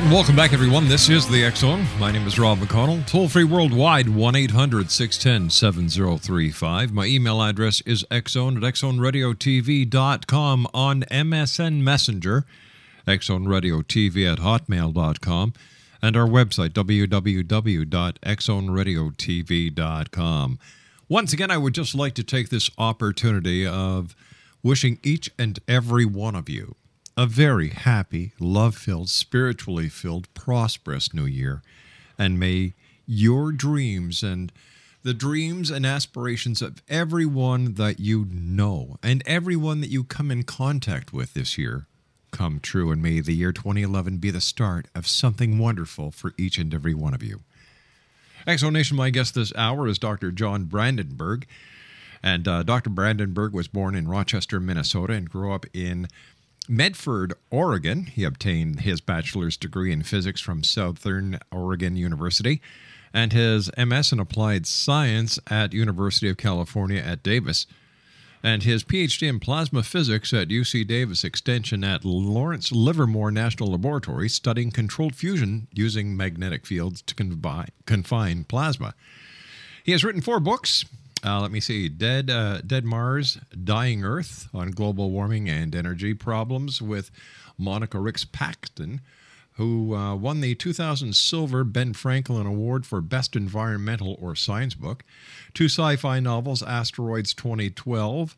And welcome back, everyone. This is the Zone. My name is Rob McConnell. Toll free worldwide, 1 800 610 7035. My email address is xzone at xzoneradiotv.com on MSN Messenger, xzoneradiotv at hotmail.com, and our website, www.xzoneradiotv.com. Once again, I would just like to take this opportunity of wishing each and every one of you a very happy, love filled, spiritually filled, prosperous new year. And may your dreams and the dreams and aspirations of everyone that you know and everyone that you come in contact with this year come true. And may the year 2011 be the start of something wonderful for each and every one of you. Exonation, my guest this hour is Dr. John Brandenburg. And uh, Dr. Brandenburg was born in Rochester, Minnesota, and grew up in Medford, Oregon. He obtained his bachelor's degree in physics from Southern Oregon University and his MS in applied science at University of California at Davis and his PhD in plasma physics at UC Davis Extension at Lawrence Livermore National Laboratory, studying controlled fusion using magnetic fields to confi- confine plasma. He has written four books. Uh, let me see: Dead, uh, Dead Mars, Dying Earth on global warming and energy problems with Monica Rix Paxson, who uh, won the 2000 Silver Ben Franklin Award for Best Environmental or Science Book. Two sci-fi novels: Asteroids 2012,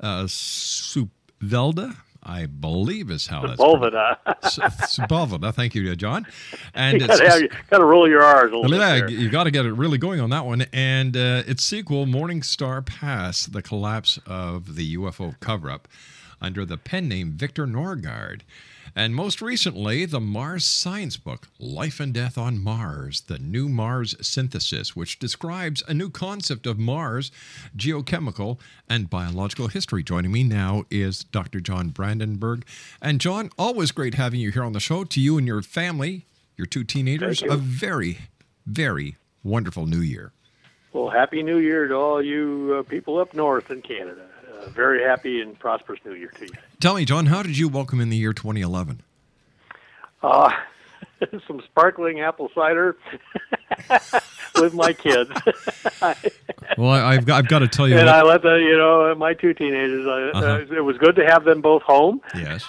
uh, Supvelda. I believe is how that's Volvida. Supvelda. Thank you, John. And you it's- gotta, have, you gotta roll your R's a little well, bit there. you got to get it really going on that one. And uh, its sequel, Morning Star Pass, the collapse of the UFO cover up, under the pen name Victor Norgard. And most recently, the Mars Science book, Life and Death on Mars, the new Mars synthesis, which describes a new concept of Mars, geochemical and biological history. Joining me now is Dr. John Brandenburg. And John, always great having you here on the show. To you and your family, your two teenagers, you. a very, very wonderful new year. Well, happy New Year to all you uh, people up north in Canada. Very happy and prosperous New Year to you. Tell me, John, how did you welcome in the year 2011? Uh, some sparkling apple cider with my kids, Well, I, I've got, I've got to tell you. and what- I let the you know my two teenagers. Uh, Uh-huh. uh, it was good to have them both home, yes.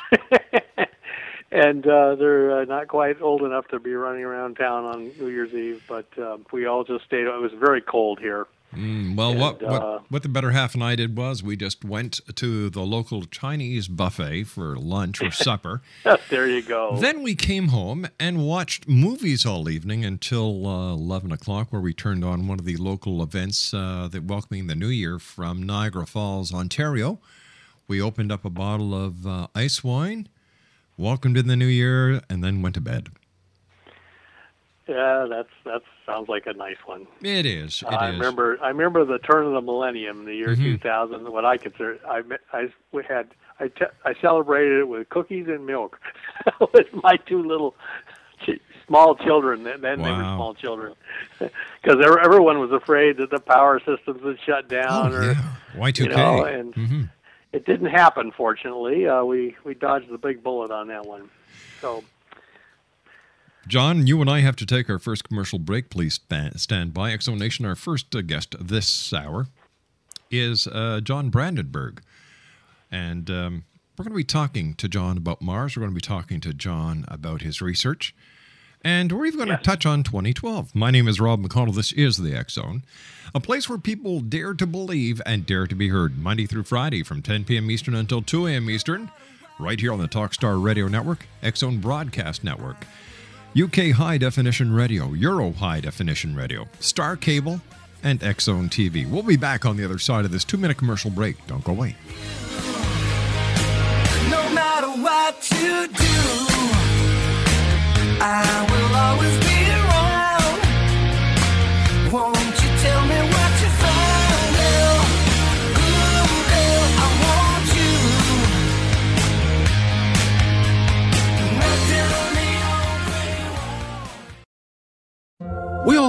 and uh, they're uh, not quite old enough to be running around town on New Year's Eve. But uh, we all just stayed. It was very cold here. Mm, well, what, uh, what what the better half and I did was we just went to the local Chinese buffet for lunch or supper. there you go. Then we came home and watched movies all evening until uh, 11 o'clock, where we turned on one of the local events uh, that welcoming the new year from Niagara Falls, Ontario. We opened up a bottle of uh, ice wine, welcomed in the new year, and then went to bed. Yeah, that's that sounds like a nice one. It is. It is. I remember. I remember the turn of the millennium, the year Mhm. 2000. What I consider, I I we had. I, te- I celebrated it with cookies and milk with my two little ch- small children. Then then they were small children, because everyone was afraid that the power systems would shut down. Oh, or, yeah. Y2K. You know, and Mhm. it didn't happen. Fortunately, uh, we we dodged the big bullet on that one. So John, you and I have to take our first commercial break. Please stand by. Exo Nation, our first uh, guest this hour is uh, John Brandenburg. And um, we're going to be talking to John about Mars. We're going to be talking to John about his research. And we're even going to touch on 2012. My name is Rob McConnell. This is the X Zone, a place where people dare to believe and dare to be heard, Monday through Friday from 10 p.m. Eastern until 2 a.m. Eastern, right here on the Talkstar Radio Network, X Zone Broadcast Network. UK High Definition Radio, Euro High Definition Radio, Star Cable, and Xzone TV. We'll be back on the other side of this two minute commercial break. Don't go away. No matter what you do, I will always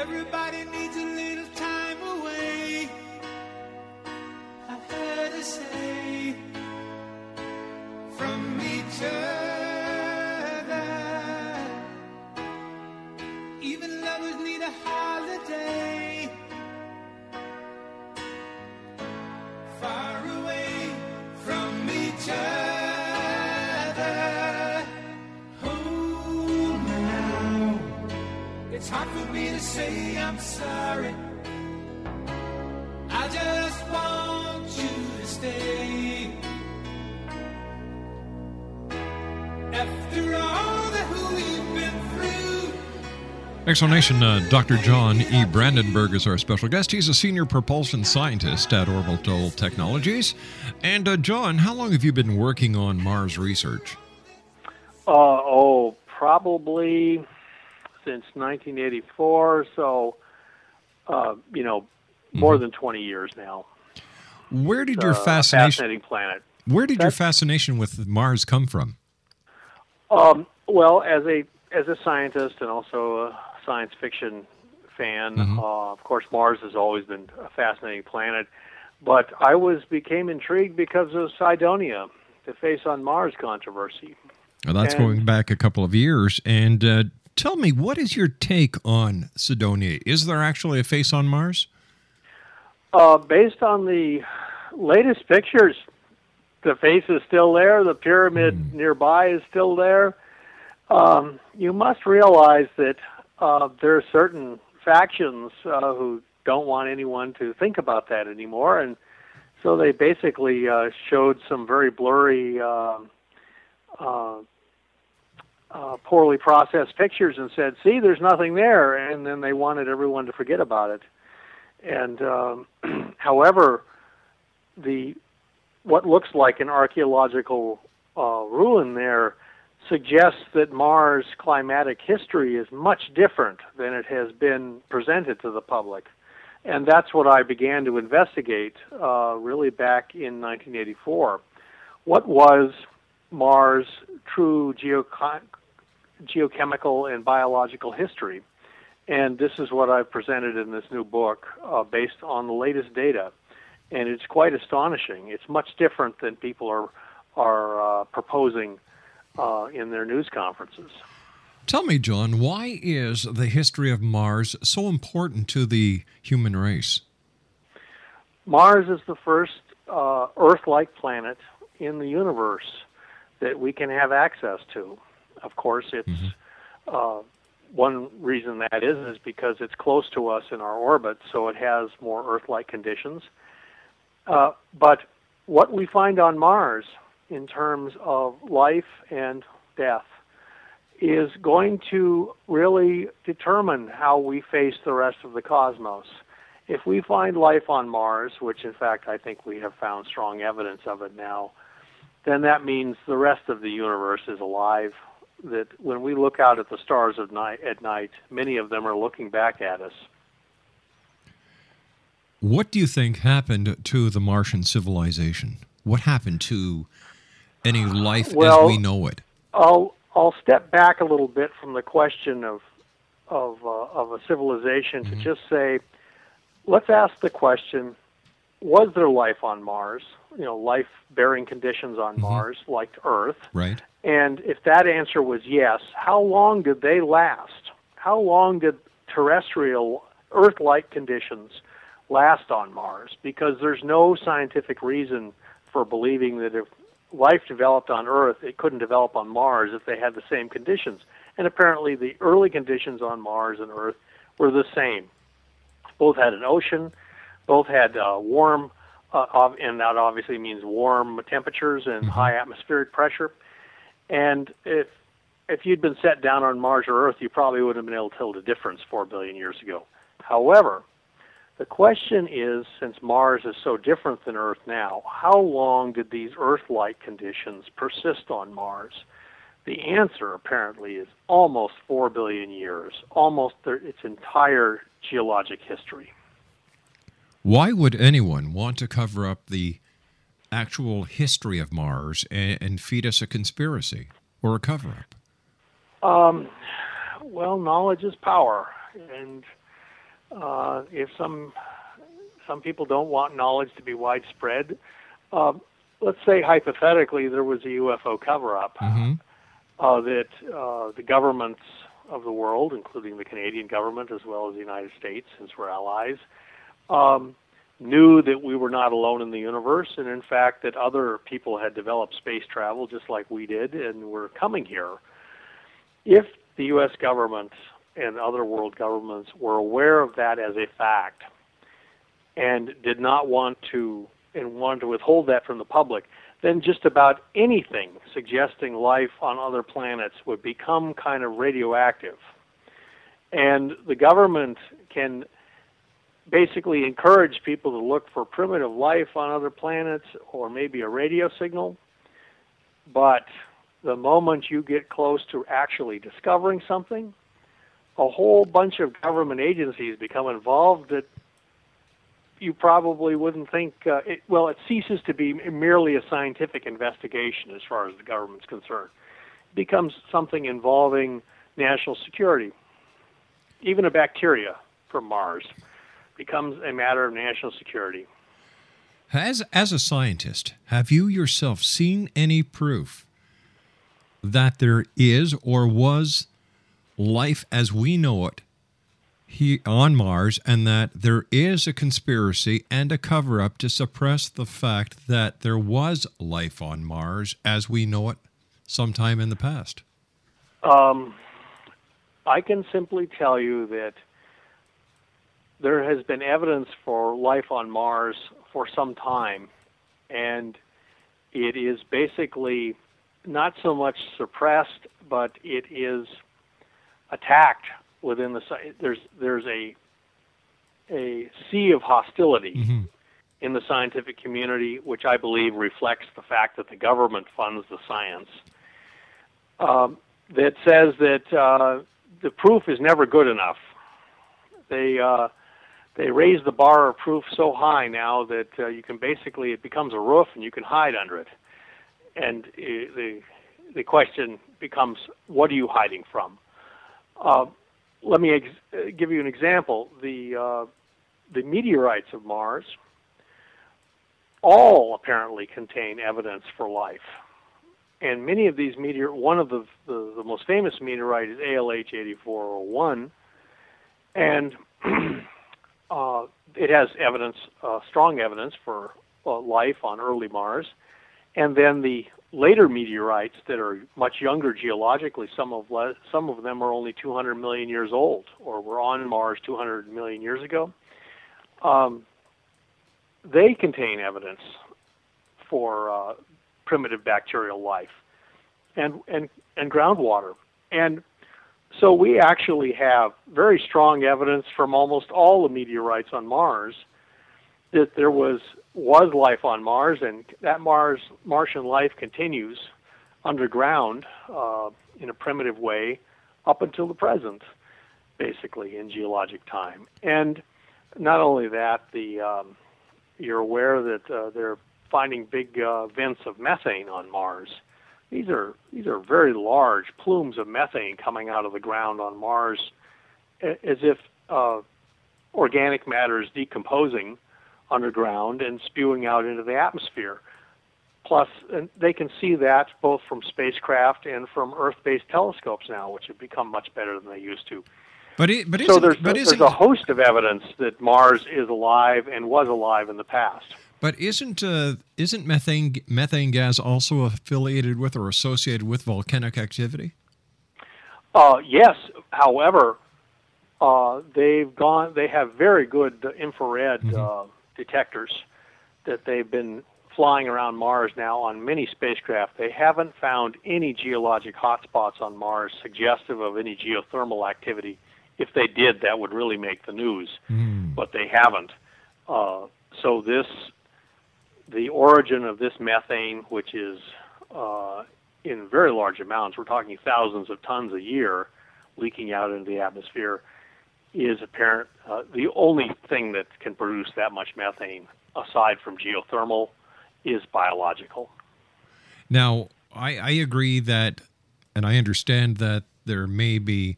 Everybody needs a little say I'm sorry. I just want you to stay. After all that we've been through, Explanation uh, Dr. John E. Brandenburg is our special guest. He's a senior propulsion scientist at Orbital Technologies. And uh, John, how long have you been working on Mars research? Uh, oh, probably since 1984. So, uh, you know, more Mm-hmm. than 20 years now. Where did It's your fascination fascinating planet. Where did your fascination with Mars come from? Um, well, as a as a scientist and also a science fiction fan, Mhm. uh, of course, Mars has always been a fascinating planet. But I was became intrigued because of Cydonia, the face on Mars controversy. Well, that's And- going back a couple of years. And uh, tell me, what is your take on Cydonia? Is there actually a face on Mars? uh, based on the latest pictures, the face is still there. The pyramid nearby is still there. Um, you must realize that uh, there are certain factions uh, who don't want anyone to think about that anymore, and so they basically uh, showed some very blurry, uh, poorly processed pictures and said, "See, there's nothing there," and then they wanted everyone to forget about it. And um, however, the what looks like an archaeological uh, ruin there suggests that Mars' climatic history is much different than it has been presented to the public. And that's what I began to investigate uh, really back in 1984. What was Mars' true geochi- geochemical and biological history? And this is what I've presented in this new book uh, based on the latest data. And it's quite astonishing. It's much different than people are, are uh, proposing uh, in their news conferences. Tell me, John, why is the history of Mars so important to the human race? Mars is the first uh, Earth-like planet in the universe that we can have access to. Of course, it's uh, one reason that is is because it's close to us in our orbit, so it has more Earth-like conditions. Uh, but what we find on Mars in terms of life and death is going to really determine how we face the rest of the cosmos. If we find life on Mars, which in fact I think we have found strong evidence of it now, then that means the rest of the universe is alive. That when we look out at the stars of night, at night, many of them are looking back at us. What do you think happened to the Martian civilization? What happened to any life Well- as we know it? I'll I'll step back a little bit from the question of of uh, of a civilization to just say, let's ask the question: Was there life on Mars? You know, life-bearing conditions on mm-hmm. Mars, like Earth. Right? And if that answer was yes, how long did they last? How long did terrestrial Earth-like conditions last on Mars? Because there's no scientific reason for believing that if life developed on Earth, it couldn't develop on Mars if they had the same conditions. And apparently, the early conditions on Mars and Earth were the same. Both had an ocean, both had uh, warm, uh, and that obviously means warm temperatures and high atmospheric pressure. And if if you'd been set down on Mars or Earth, you probably wouldn't have been able to tell the difference four billion years ago. However, the question is, since Mars is so different than Earth now, how long did these Earth-like conditions persist on Mars? The answer apparently is almost four billion years, almost its entire geologic history. Why would anyone want to cover up the actual history of Mars and, and feed us a conspiracy or a cover up? Um, well, knowledge is power, and uh, if some some people don't want knowledge to be widespread, uh, let's say hypothetically there was a UFO cover-up uh, that uh, the governments of the world, including the Canadian government as well as the United States, since we're allies, um, knew that we were not alone in the universe, and in fact that other people had developed space travel just like we did, and were coming here. If the U.S. government and other world governments were aware of that as a fact and did not want to and wanted to withhold that from the public, then just about anything suggesting life on other planets would become kind of radioactive. And the government can basically encourage people to look for primitive life on other planets or maybe a radio signal. But the moment you get close to actually discovering something, a whole bunch of government agencies become involved that you probably wouldn't think. Uh, it, well, it ceases to be merely a scientific investigation as far as the government's concerned. It becomes something involving national security. Even a bacteria from Mars becomes a matter of national security. As, as a scientist, have you yourself seen any proof that there is or was life as we know it he on Mars and that there is a conspiracy and a cover up to suppress the fact that there was life on Mars as we know it sometime in the past. Um, I can simply tell you that there has been evidence for life on Mars for some time, and it is basically not so much suppressed, but it is attacked within the. There's there's a a sea of hostility in the scientific community, which I believe reflects the fact that the government funds the science. Um, that says that uh, the proof is never good enough. They uh, they raise the bar of proof so high now that uh, you can basically it becomes a roof and you can hide under it. And uh, the the question becomes, what are you hiding from? Uh, let me ex- uh, give you an example. The uh, the meteorites of Mars all apparently contain evidence for life. And many of these meteor, one of the, the, the most famous meteorite is ALH 8401, and uh, it has evidence, uh, strong evidence for uh, life on early Mars. And then the later meteorites that are much younger geologically, some of le- some of them are only 200 million years old, or were on Mars 200 million years ago. Um, they contain evidence for uh, primitive bacterial life and, and, and groundwater. And so we actually have very strong evidence from almost all the meteorites on Mars that there was was life on Mars, and that Mars Martian life continues underground uh, in a primitive way up until the present, basically in geologic time. And not only that, the um, you're aware that uh, they're finding big uh, vents of methane on Mars. These are these are very large plumes of methane coming out of the ground on Mars, as if uh, organic matter is decomposing underground and spewing out into the atmosphere. Plus, and they can see that both from spacecraft and from Earth-based telescopes now, which have become much better than they used to. But it, but so there's, but there's a host of evidence that Mars is alive and was alive in the past. But isn't uh, isn't methane methane gas also affiliated with or associated with volcanic activity? Uh, yes, however, uh, they've gone. They have very good infrared uh, detectors that they've been flying around Mars now on many spacecraft. They haven't found any geologic hotspots on Mars suggestive of any geothermal activity. If they did, that would really make the news, but they haven't. Uh, so this, the origin of this methane, which is uh, in very large amounts, we're talking thousands of tons a year leaking out into the atmosphere, is apparent. Uh, the only thing that can produce that much methane, aside from geothermal, is biological. Now, I, I agree that, and I understand that there may be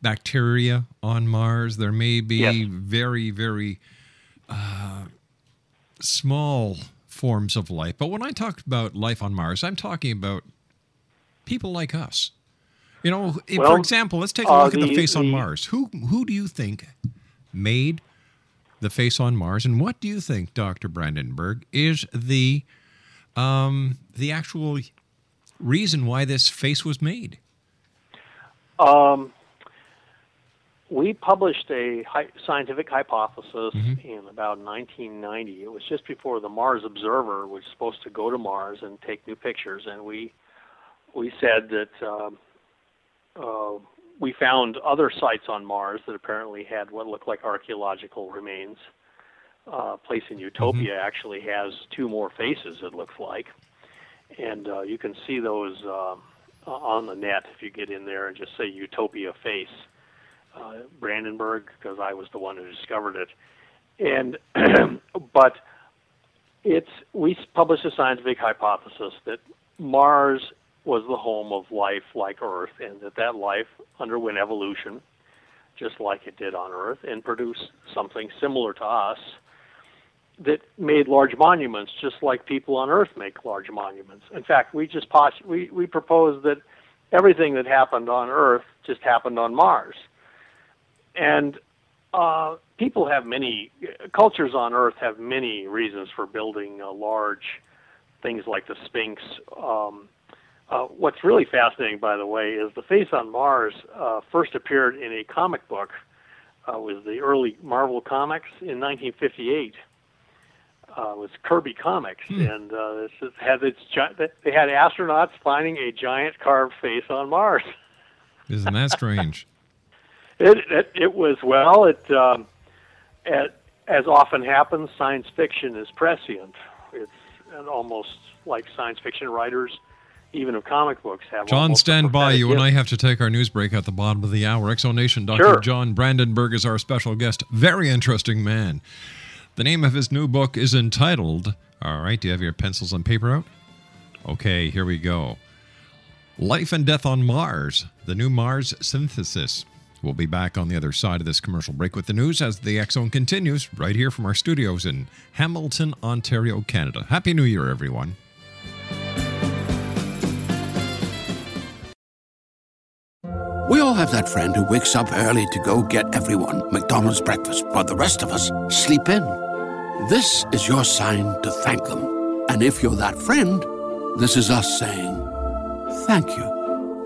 bacteria on Mars. There may be Yes. very, very uh, small forms of life. But when I talk about life on Mars, I'm talking about people like us. You know, if, Well, for example, let's take a uh, look at the the- face on Mars. Who who do you think made the face on Mars, and what do you think, Doctor Brandenburg, is the um, the actual reason why this face was made? Um, we published a scientific hypothesis in about 1990. It was just before the Mars Observer was supposed to go to Mars and take new pictures, and we we said that um, uh, we found other sites on Mars that apparently had what looked like archaeological remains. Uh, place in Utopia actually has two more faces. It looks like, and uh, you can see those uh, on the net if you get in there and just say Utopia face uh, Brandenburg because I was the one who discovered it. And but it's we published a scientific hypothesis that Mars was the home of life like Earth, and that that life underwent evolution, just like it did on Earth, and produced something similar to us that made large monuments, just like people on Earth make large monuments. In fact, we just post- we we proposed that everything that happened on Earth just happened on Mars, and uh, people have many cultures on Earth have many reasons for building uh, large things like the Sphinx. Um, uh, what's really fascinating, by the way, is the face on Mars uh, first appeared in a comic book. Uh, was the early Marvel comics in 1958. Uh, was Kirby Comics, and uh, this its gi- they had astronauts finding a giant carved face on Mars. Isn't that strange? It it, it was well. It um, as, as often happens, science fiction is prescient. It's and almost like science fiction writers, even of comic books, have. John, stand by. You and. I have to take our news break at the bottom of the hour. Exonation, Dr. Sure. John Brandenburg is our special guest. Very interesting man. The name of his new book is entitled, all right, do you have your pencils and paper out? Okay, here we go. Life and Death on Mars, the new Mars synthesis. We'll be back on the other side of this commercial break with the news as the X Zone continues right here from our studios in Hamilton, Ontario, Canada. Happy New Year, everyone. We all have that friend who wakes up early to go get everyone McDonald's breakfast, while the rest of us sleep in. This is your sign to thank them. And if you're that friend, this is us saying thank you.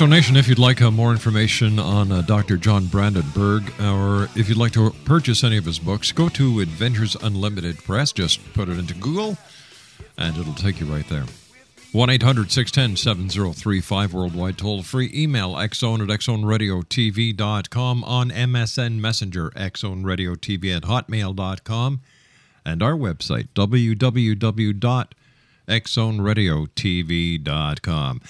La. Woo! Exonation, if you'd like uh, more information on uh, Dr. John Brandenburg, or if you'd like to purchase any of his books, go to Adventures Unlimited Press. Just put it into Google, and it'll take you right there. 1 800 610 7035 worldwide toll free. Email xzone at xzoneradiotv.com on MSN Messenger, xzoneradiotv at hotmail.com, and our website, www.xzoneradiotv.com.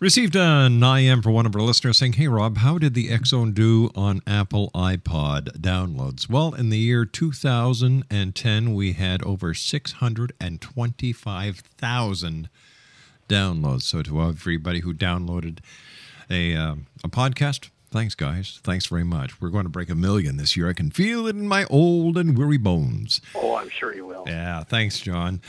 Received an IM for one of our listeners saying, Hey Rob, how did the Xzone do on Apple iPod downloads? Well, in the year 2010, we had over 625,000 downloads. So to everybody who downloaded a, um, a podcast, thanks guys. Thanks very much. We're going to break a million this year. I can feel it in my old and weary bones. Oh, I'm sure you will. Yeah, thanks, John.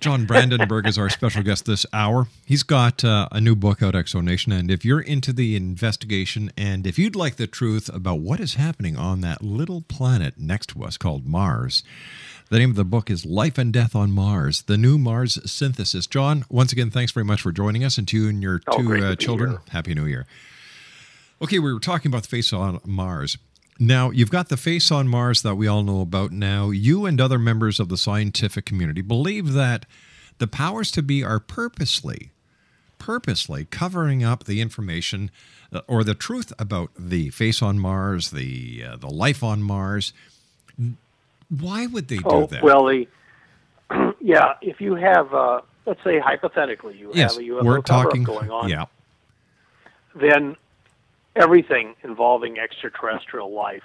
John Brandenburg is our special guest this hour. He's got uh, a new book out, Exonation, and if you're into the investigation and if you'd like the truth about what is happening on that little planet next to us called Mars, the name of the book is Life and Death on Mars, the new Mars synthesis. John, once again, thanks very much for joining us, and to you and your Oh, two uh, children. Happy New Year. Okay, we were talking about the face on Mars. Now, you've got the face on Mars that we all know about now. You and other members of the scientific community believe that the powers to be are purposely, purposely covering up the information uh, or the truth about the face on Mars, the uh, the life on Mars. Why would they do Oh that? well, the yeah. If you have, uh, let's say hypothetically, you yes, have a UFO we're talking. going on, Yeah, then everything involving extraterrestrial life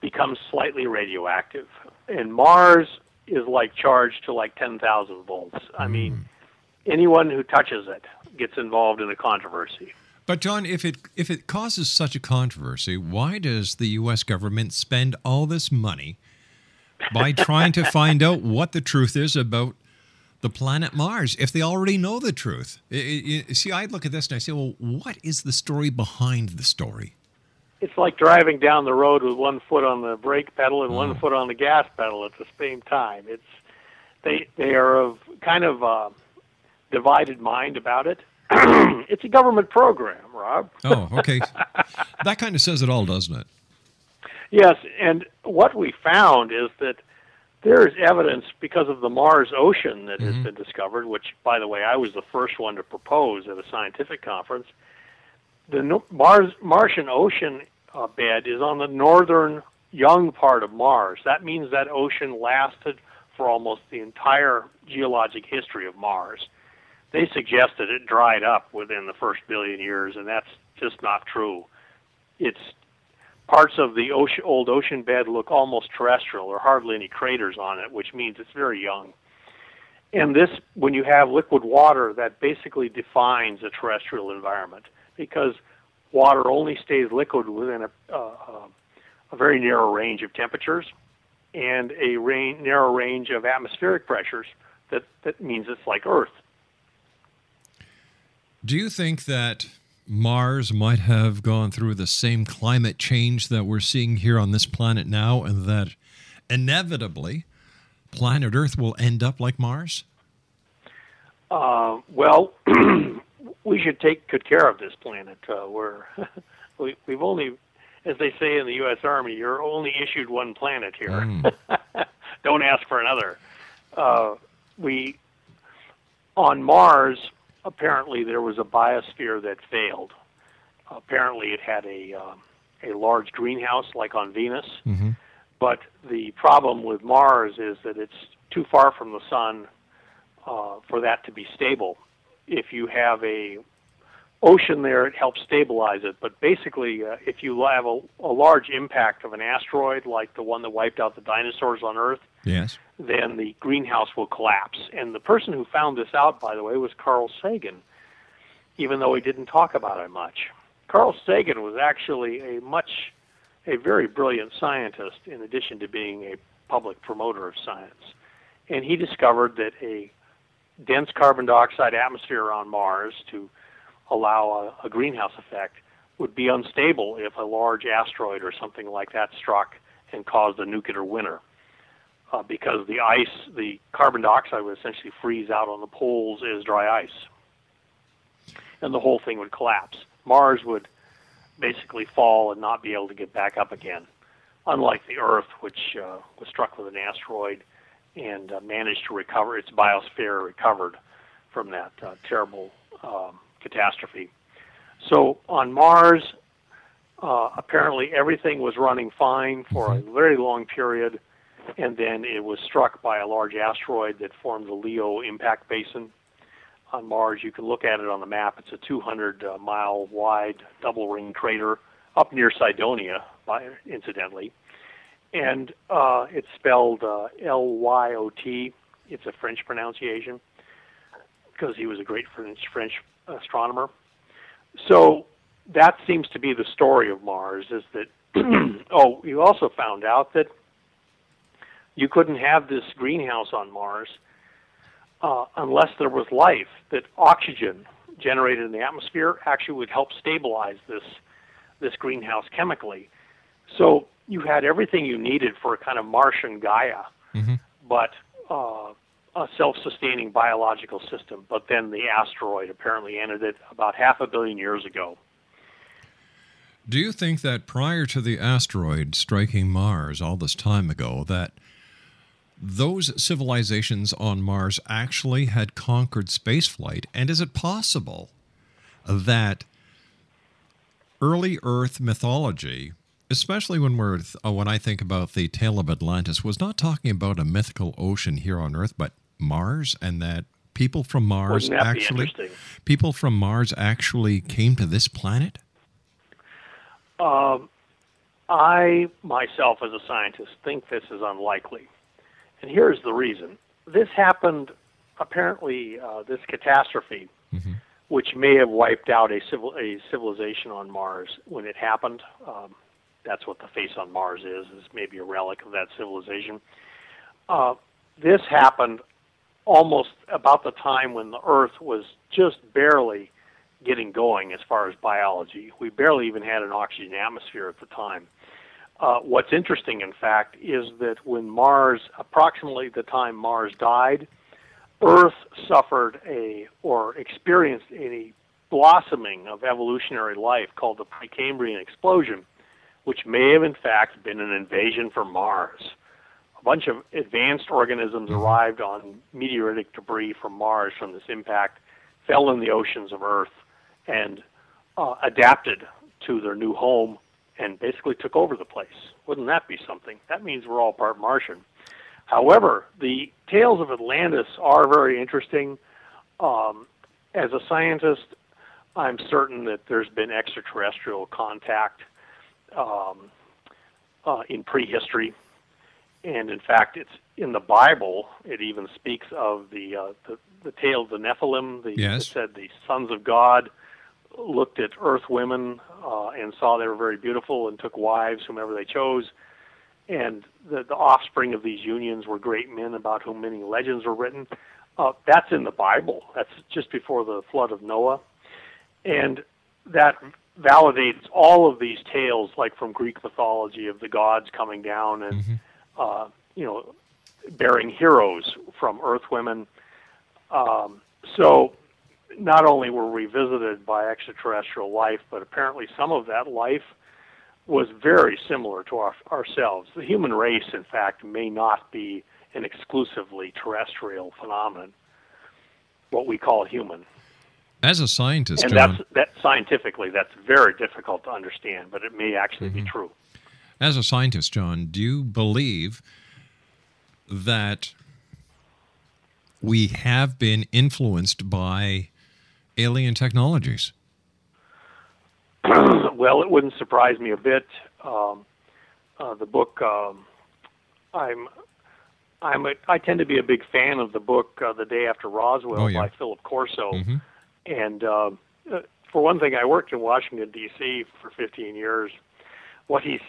becomes slightly radioactive. And Mars is like charged to like 10,000 volts. I mean, hmm. anyone who touches it gets involved in a controversy. But John, if it if it causes such a controversy, why does the U.S. government spend all this money by trying to find out what the truth is about the planet Mars if they already know the truth? I- I- see, I look at this and I say, well, what is the story behind the story? It's like driving down the road with one foot on the brake pedal and one foot on the gas pedal at the same time. It's they they are of kind of uh, divided mind about it. it's a government program, Rob. Oh, okay. that kind of says it all, doesn't it? Yes, and what we found is that there is evidence because of the Mars ocean that has been discovered, which, by the way, I was the first one to propose at a scientific conference. The no- Mars Martian ocean uh, bed is on the northern young part of Mars. That means that ocean lasted for almost the entire geologic history of Mars. They suggested it dried up within the first billion years, and that's just not true. It's parts of the ocean, old ocean bed look almost terrestrial. Are hardly any craters on it, which means it's very young. And this, when you have liquid water, that basically defines a terrestrial environment because water only stays liquid within a, uh, uh, a very narrow range of temperatures and a rain, narrow range of atmospheric pressures. That, that means it's like Earth. Do you think that Mars might have gone through the same climate change that we're seeing here on this planet now, and that inevitably planet Earth will end up like Mars? Uh, well, we should take good care of this planet. Uh, we're we, we've only, as they say in the U.S. Army, you're only issued one planet here. Don't ask for another. Uh, we on Mars. Apparently, there was a biosphere that failed. Apparently, it had a um, a large greenhouse like on Venus. But the problem with Mars is that it's too far from the sun uh, for that to be stable. If you have a ocean there, it helps stabilize it. But basically, uh, if you have a, a large impact of an asteroid like the one that wiped out the dinosaurs on Earth, Yes. then the greenhouse will collapse. And the person who found this out, by the way, was Carl Sagan, even though he didn't talk about it much. Carl Sagan was actually a much, a very brilliant scientist in addition to being a public promoter of science. And he discovered that a dense carbon dioxide atmosphere on Mars to allow a, a greenhouse effect would be unstable if a large asteroid or something like that struck and caused a nuclear winter uh, because the ice, the carbon dioxide would essentially freeze out on the poles as dry ice. And the whole thing would collapse. Mars would basically fall and not be able to get back up again, unlike the Earth, which uh, was struck with an asteroid and uh, managed to recover, its biosphere recovered from that uh, terrible um, catastrophe. So on Mars, uh, apparently everything was running fine for a very long period and then it was struck by a large asteroid that formed the Lyot impact basin on Mars. You can look at it on the map. It's a 200 uh, mile wide double ring crater up near Cydonia, by, incidentally. And uh, it's spelled uh, L Y O T. It's a French pronunciation because he was a great French, French astronomer. So that seems to be the story of Mars is that, oh, you also found out that you couldn't have this greenhouse on Mars uh, unless there was life. That oxygen generated in the atmosphere actually would help stabilize this this greenhouse chemically. So you had everything you needed for a kind of Martian Gaia, but uh, a self-sustaining biological system. But then the asteroid apparently ended it about half a billion years ago. Do you think that prior to the asteroid striking Mars all this time ago, that those civilizations on Mars actually had conquered spaceflight? And is it possible that early Earth mythology, especially when we're uh, when I think about the tale of Atlantis, was not talking about a mythical ocean here on Earth, but Mars, and that people from Mars actually people from Mars actually came to this planet? Um, I myself, as a scientist, think this is unlikely, and here's the reason. This happened apparently. Uh, this catastrophe, which may have wiped out a civil a civilization on Mars when it happened. Um, that's what the face on Mars is. Is maybe a relic of that civilization. Uh, this happened almost about the time when the Earth was just barely getting going as far as biology. We barely even had an oxygen atmosphere at the time. Uh, what's interesting, in fact, is that when Mars, approximately the time Mars died, Earth suffered a or experienced a blossoming of evolutionary life called the Precambrian explosion, which may have in fact been an invasion from Mars. A bunch of advanced organisms arrived on meteoritic debris from Mars from this impact, fell in the oceans of Earth, and uh, adapted to their new home and basically took over the place. Wouldn't that be something? That means we're all part Martian. However, the tales of Atlantis are very interesting. Um, as a scientist, I'm certain that there's been extraterrestrial contact um, uh, in prehistory, and in fact, it's in the Bible. It even speaks of the uh, the, the tale of the Nephilim. The, Yes. It said the sons of God looked at earth women uh, and saw they were very beautiful and took wives whomever they chose. And the, the offspring of these unions were great men about whom many legends were written. Uh, that's in the Bible. That's just before the flood of Noah. And that validates all of these tales, like from Greek mythology of the gods coming down and, uh, you know, bearing heroes from earth women. Um, so not only were we visited by extraterrestrial life, but apparently some of that life was very similar to our, ourselves. The human race, in fact, may not be an exclusively terrestrial phenomenon, what we call human. As a scientist, and John, that's that scientifically that's very difficult to understand, but it may actually be true. As a scientist, John, do you believe that we have been influenced by alien technologies? well, it wouldn't surprise me a bit. Um, uh, the book, um, I'm, I'm, a, I tend to be a big fan of the book uh, "The Day After Roswell" Oh, yeah. by Philip Corso. Mhm. And uh, uh, for one thing, I worked in Washington D.C. for 15 years. What he's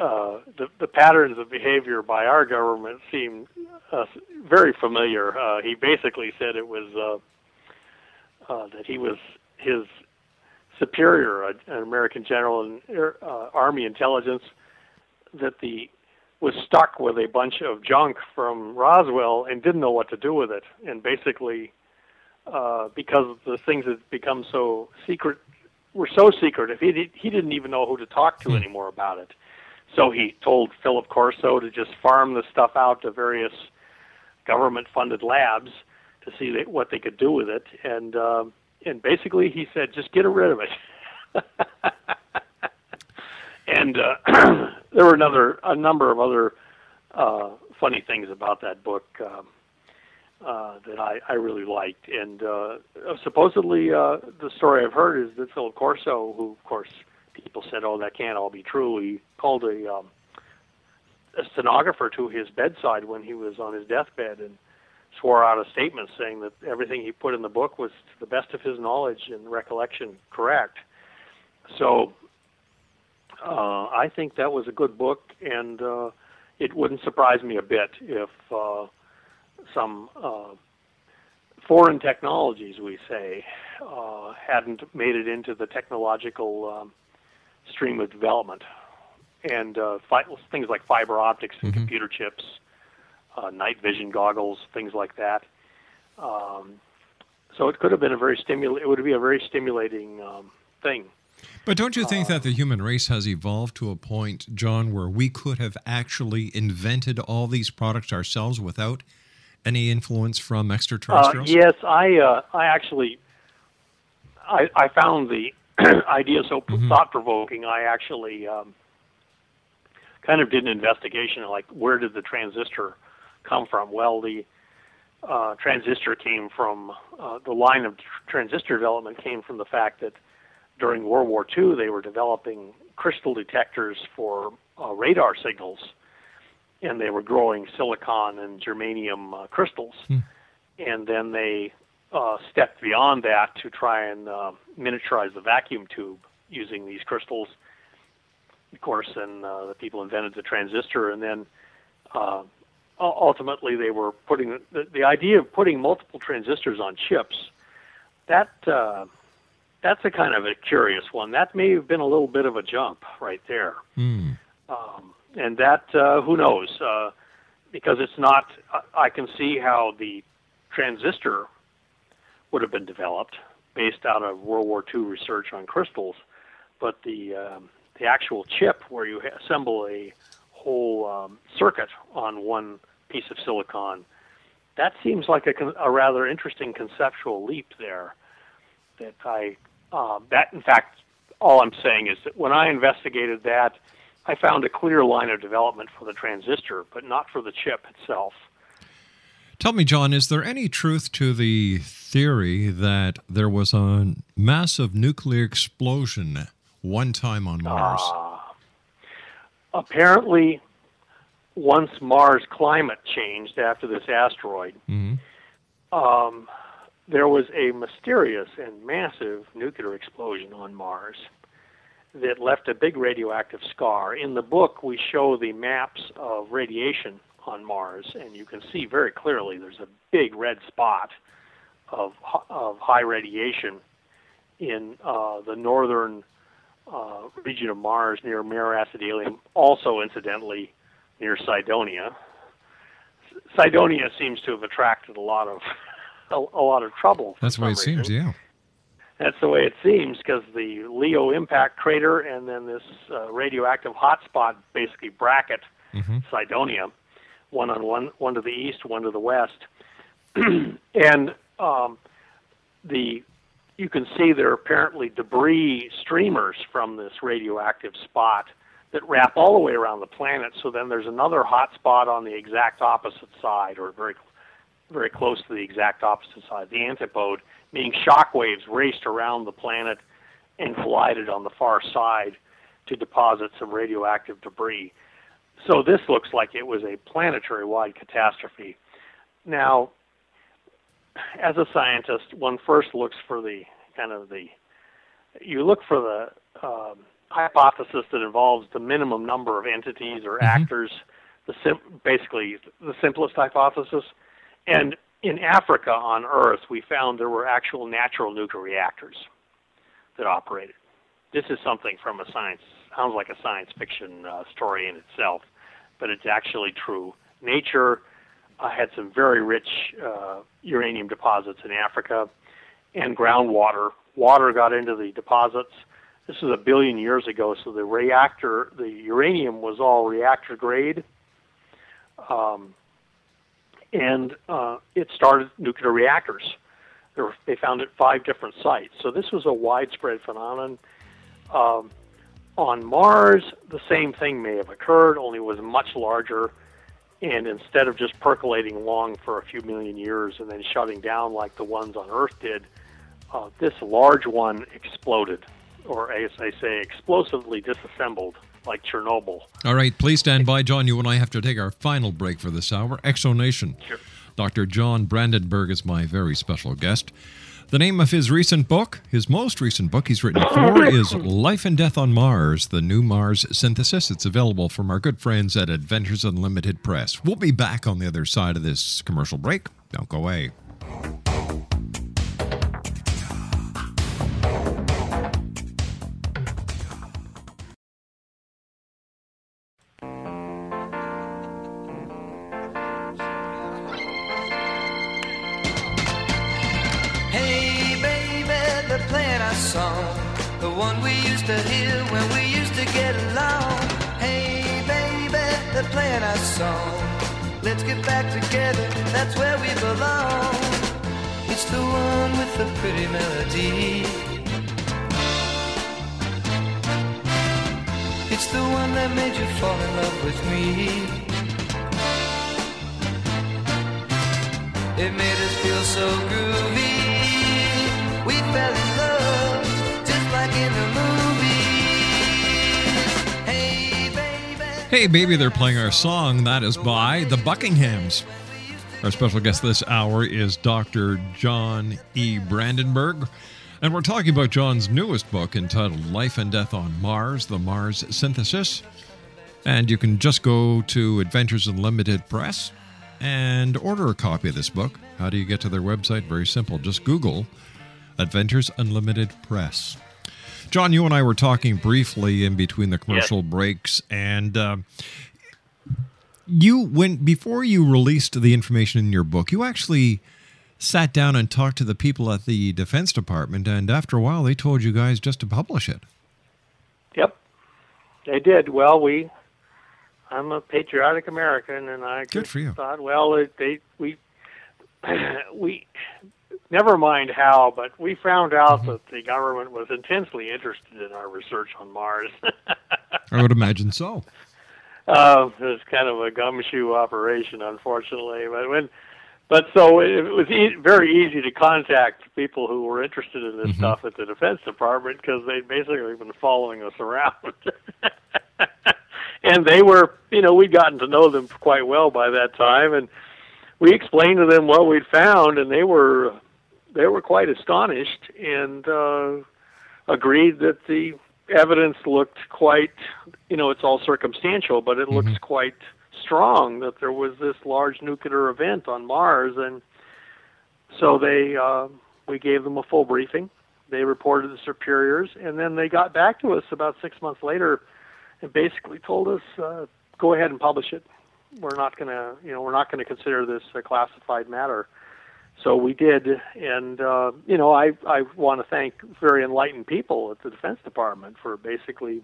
uh, the the patterns of behavior by our government seem uh, very familiar. Uh, he basically said it was uh, uh, that he was his superior, a- an American general in uh, Army intelligence, that the was stuck with a bunch of junk from Roswell and didn't know what to do with it, and basically, uh, because the things had become so secret, were so secretive, he did, he didn't even know who to talk to anymore about it. So he told Philip Corso to just farm the stuff out to various government-funded labs to see what they could do with it, and um, and basically he said just get rid of it. and uh, there were another a number of other uh, funny things about that book um, uh, that I, I really liked. And uh, supposedly, uh, the story I've heard is that Philip Corso, who of course people said, "Oh, that can't all be true," he called a um, a stenographer to his bedside when he was on his deathbed and swore out a statement saying that everything he put in the book was to the best of his knowledge and recollection correct. So uh, I think that was a good book, and uh, it wouldn't surprise me a bit if uh, some uh, foreign technologies, we say, uh, hadn't made it into the technological um, stream of development. And uh, fi- things like fiber optics and computer chips, uh, night vision goggles, things like that. Um, so it could have been a very stimul. It would be a very stimulating um, thing. But don't you think that the human race has evolved to a point, John, where we could have actually invented all these products ourselves without any influence from Uh, extraterrestrials? yes, I uh, I actually I, I found the idea so thought provoking. I actually um, kind of did an investigation, like where did the transistor come from? Well, the uh, transistor came from uh, the line of tr- transistor development came from the fact that during World War II they were developing crystal detectors for uh, radar signals, and they were growing silicon and germanium uh, crystals. And then they uh, stepped beyond that to try and uh, miniaturize the vacuum tube using these crystals. Of course, and uh, the people invented the transistor, and then uh, ultimately they were putting the, the idea of putting multiple transistors on chips. That uh, that's a kind of a curious one. That may have been a little bit of a jump right there. Um, and that uh, who knows? Uh, because it's not. I can see how the transistor would have been developed based out of World War II research on crystals, but the um, the actual chip where you assemble a whole um, circuit on one piece of silicon, that seems like a, a rather interesting conceptual leap there. That I uh, that in fact all I'm saying is that when I investigated that, I found a clear line of development for the transistor, but not for the chip itself. Tell me, John, is there any truth to the theory that there was a massive nuclear explosion one time on Mars? Apparently, once Mars' climate changed after this asteroid, um, there was a mysterious and massive nuclear explosion on Mars that left a big radioactive scar. In the book, we show the maps of radiation on Mars, and you can see very clearly there's a big red spot of of high radiation in uh, the northern uh, region of Mars near Mare Acidalium, also incidentally near Cydonia. Cydonia seems to have attracted a lot of a, a lot of trouble. That's the way it seems, yeah. That's the way it seems because the Lyot impact crater and then this uh, radioactive hotspot basically bracket Cydonia, one on one, one to the east, one to the west, and um, the you can see there are apparently debris streamers from this radioactive spot that wrap all the way around the planet. So then there's another hot spot on the exact opposite side, or very very close to the exact opposite side, the antipode, meaning shock waves raced around the planet and collided on the far side to deposit some radioactive debris. So this looks like it was a planetary wide catastrophe. Now, as a scientist, one first looks for the kind of the you look for the um, hypothesis that involves the minimum number of entities or actors, the sim- basically the simplest hypothesis. And in Africa on Earth, we found there were actual natural nuclear reactors that operated. This is something from a science sounds like a science fiction uh, story in itself, but it's actually true. Nature uh, had some very rich uh, uranium deposits in Africa and groundwater. Water got into the deposits. This is a billion years ago, so the reactor, the uranium was all reactor grade. Um, and uh, it started nuclear reactors. They found it five different sites. So this was a widespread phenomenon. Um, on Mars, the same thing may have occurred, only it was much larger. And instead of just percolating along for a few million years and then shutting down like the ones on Earth did, uh, this large one exploded, or as they say, explosively disassembled, like Chernobyl. All right, please stand by, John. You and I have to take our final break for this hour. X Zone Nation. Sure. Dr. John Brandenburg is my very special guest. The name of his recent book, his most recent book he's written for, is Life and Death on Mars, the New Mars Synthesis. It's available from our good friends at Adventures Unlimited Press. We'll be back on the other side of this commercial break. Don't go away. Hey, baby, they're playing our song. That is by the Buckinghams. Our special guest this hour is Dr. John E. Brandenburg. And we're talking about John's newest book entitled Life and Death on Mars The Mars Synthesis. And you can just go to Adventures Unlimited Press and order a copy of this book. How do you get to their website? Very simple. Just Google Adventures Unlimited Press. John, you and I were talking briefly in between the commercial breaks, and uh, you when before you released the information in your book, you actually sat down and talked to the people at the Defense Department, and after a while, they told you guys just to publish it. Yep, they did. Well, we. I'm a patriotic American, and I Good for you. thought, well, they we we never mind how, but we found out Mm-hmm. that the government was intensely interested in our research on Mars. I would imagine so. Uh, it was kind of a gumshoe operation, unfortunately. But when, but so it, it was e- very easy to contact people who were interested in this stuff at the Defense Department because they'd basically been following us around. and they were, you know, we'd gotten to know them quite well by that time, and we explained to them what we'd found, and they were, they were quite astonished and uh, agreed that the evidence looked quite, you know, it's all circumstantial, but it looks quite strong that there was this large nuclear event on Mars, and so they, uh, we gave them a full briefing. They reported to the superiors, and then they got back to us about six months later, and basically told us, uh, "Go ahead and publish it. We're not going to, you know, we're not going to consider this a classified matter." So we did, and uh, you know, I I want to thank very enlightened people at the Defense Department for basically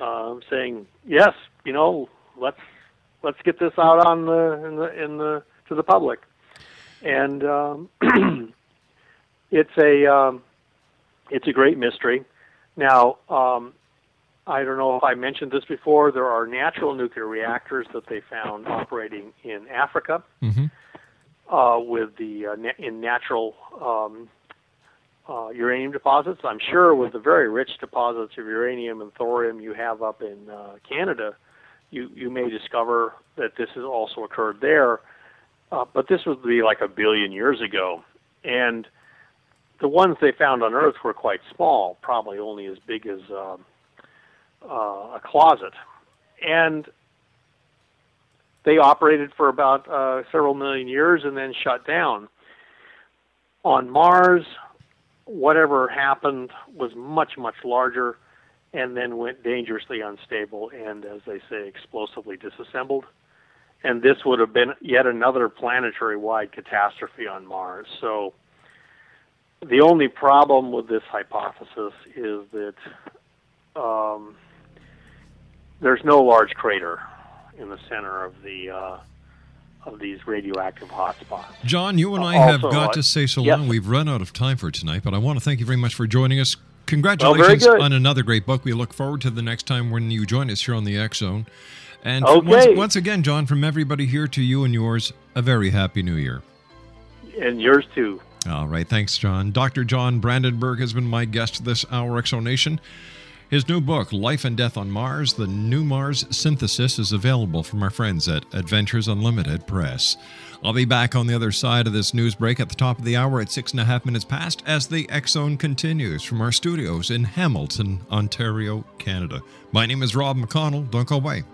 um, saying yes, you know, let's let's get this out on the in the in the to the public, and um, it's a um, it's a great mystery. Now, um, I don't know if I mentioned this before. There are natural nuclear reactors that they found operating in Africa Mhm. Uh, with the uh, na- in natural um, uh, uranium deposits. I'm sure with the very rich deposits of uranium and thorium you have up in uh, Canada, you you may discover that this has also occurred there. Uh, but this would be like a billion years ago, and the ones they found on Earth were quite small, probably only as big as um, uh, a closet, and they operated for about uh, several million years and then shut down. On Mars, whatever happened was much, much larger and then went dangerously unstable and, as they say, explosively disassembled. And this would have been yet another planetary wide catastrophe on Mars. So the only problem with this hypothesis is that um, there's no large crater in the center of the uh, of these radioactive hotspots. John, you and I Also, have got I- to say so yes. long. We've run out of time for tonight, but I want to thank you very much for joining us. Congratulations good. on another great book. We look forward to the next time when you join us here on the X Zone. And Okay. once, once again, John, from everybody here to you and yours, a very happy new year. And yours too. All right. Thanks, John. Dr. John Brandenburg has been my guest this hour, X Zone Nation. His new book, Life and Death on Mars, The New Mars Synthesis, is available from our friends at Adventures Unlimited Press. I'll be back on the other side of this news break at the top of the hour at six and a half minutes past as the Zone continues from our studios in Hamilton, Ontario, Canada. My name is Rob McConnell. Don't go away.